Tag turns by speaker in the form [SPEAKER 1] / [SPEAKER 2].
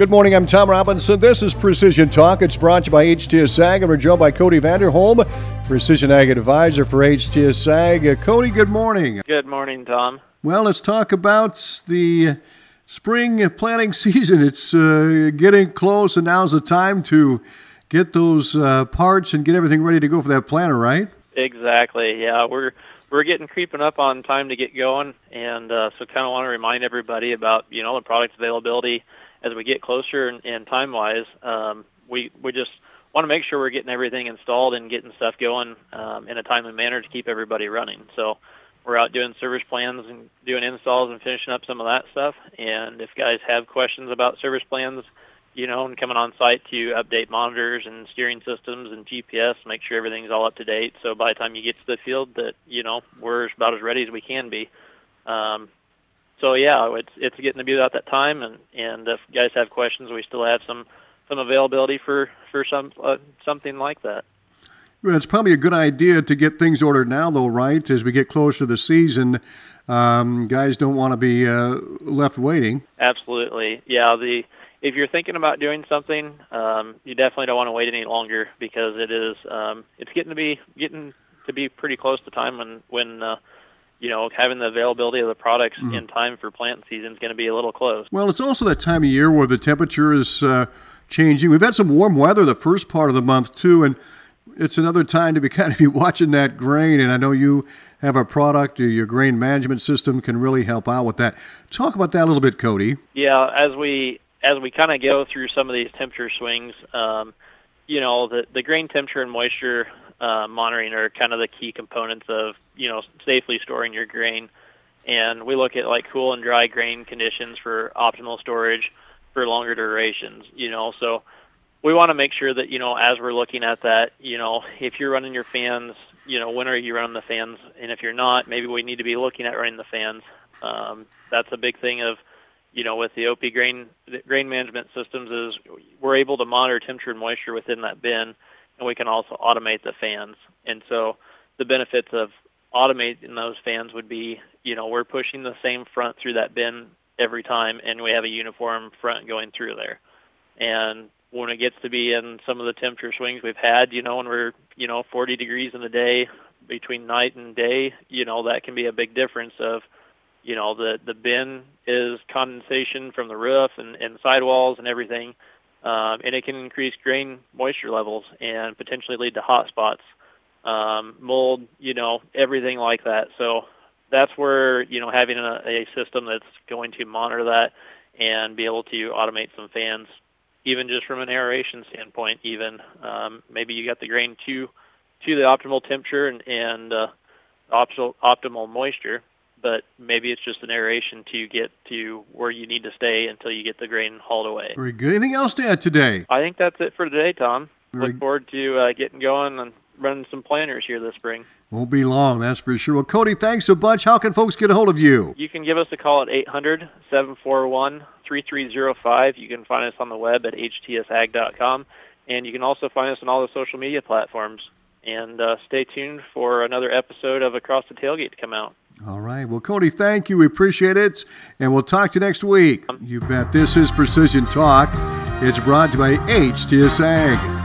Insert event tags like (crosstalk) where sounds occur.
[SPEAKER 1] Good morning, I'm Tom Robinson. This is Precision Talk. It's brought to you by HTS Ag, and we're joined by Cody Vanderholm, Precision Ag Advisor for HTS Ag. Uh, Cody, good morning.
[SPEAKER 2] Good morning, Tom.
[SPEAKER 1] Well, let's talk about the spring planting (laughs) season. It's uh, getting close, and now's the time to get those uh, parts and get everything ready to go for that planter, right?
[SPEAKER 2] Exactly. Yeah, we're we're getting creeping up on time to get going, and uh, so kind of want to remind everybody about you know the product availability as we get closer and, and time wise. Um, we we just want to make sure we're getting everything installed and getting stuff going um, in a timely manner to keep everybody running. So we're out doing service plans and doing installs and finishing up some of that stuff. And if guys have questions about service plans, you know, and coming on site to update monitors and steering systems and GPS, make sure everything's all up to date. So by the time you get to the field, that you know we're about as ready as we can be. Um, so yeah, it's it's getting to be about that time, and and if guys have questions, we still have some some availability for for some uh, something like that.
[SPEAKER 1] Well, it's probably a good idea to get things ordered now, though, right? As we get closer to the season, um, guys don't want to be uh, left waiting.
[SPEAKER 2] Absolutely, yeah. The if you're thinking about doing something, um, you definitely don't want to wait any longer because it is um, it's getting to be getting to be pretty close to time when when uh, you know, having the availability of the products mm. in time for plant season is going to be a little close.
[SPEAKER 1] Well, it's also that time of year where the temperature is uh, changing. We've had some warm weather the first part of the month too, and it's another time to be (laughs) kind of be watching that grain. And I know you have a product, or your grain management system can really help out with that. Talk about that a little bit, Cody.
[SPEAKER 2] Yeah, as we as we kind of go through some of these temperature swings, um, you know, the the grain temperature and moisture uh, monitoring are kind of the key components of you know safely storing your grain. And we look at like cool and dry grain conditions for optimal storage for longer durations. You know, so we want to make sure that you know as we're looking at that, you know, if you're running your fans, you know, when are you running the fans? And if you're not, maybe we need to be looking at running the fans. Um, that's a big thing of you know, with the OP grain grain management systems is we're able to monitor temperature and moisture within that bin and we can also automate the fans. And so the benefits of automating those fans would be, you know, we're pushing the same front through that bin every time, and we have a uniform front going through there. And when it gets to be in some of the temperature swings we've had, you know, when we're, you know, 40 degrees in the day between night and day, you know, that can be a big difference of, you know, the the bin is condensation from the roof and, and sidewalls and everything um, and it can increase grain moisture levels and potentially lead to hot spots, um, mold, you know, everything like that. So that's where you know having a, a system that's going to monitor that and be able to automate some fans, even just from an aeration standpoint. Even um, maybe you got the grain to to the optimal temperature and, and uh, optimal optimal moisture, but maybe it's just an aeration to get to where you need to stay until you get the grain hauled away.
[SPEAKER 1] Very good. Anything else to add today?
[SPEAKER 2] I think that's it for today, Tom. Very Look forward to uh, getting going and running some planters here this spring.
[SPEAKER 1] Won't be long, that's for sure. Well, Cody, thanks so much. How can folks get a hold of you?
[SPEAKER 2] You can give us a call at 800 741 3305. You can find us on the web at htsag.com. And you can also find us on all the social media platforms. And uh, stay tuned for another episode of Across the Tailgate to come out.
[SPEAKER 1] All right. Well, Cody, thank you. We appreciate it. And we'll talk to you next week. You bet. This is Precision Talk. It's brought to you by HTS Ag.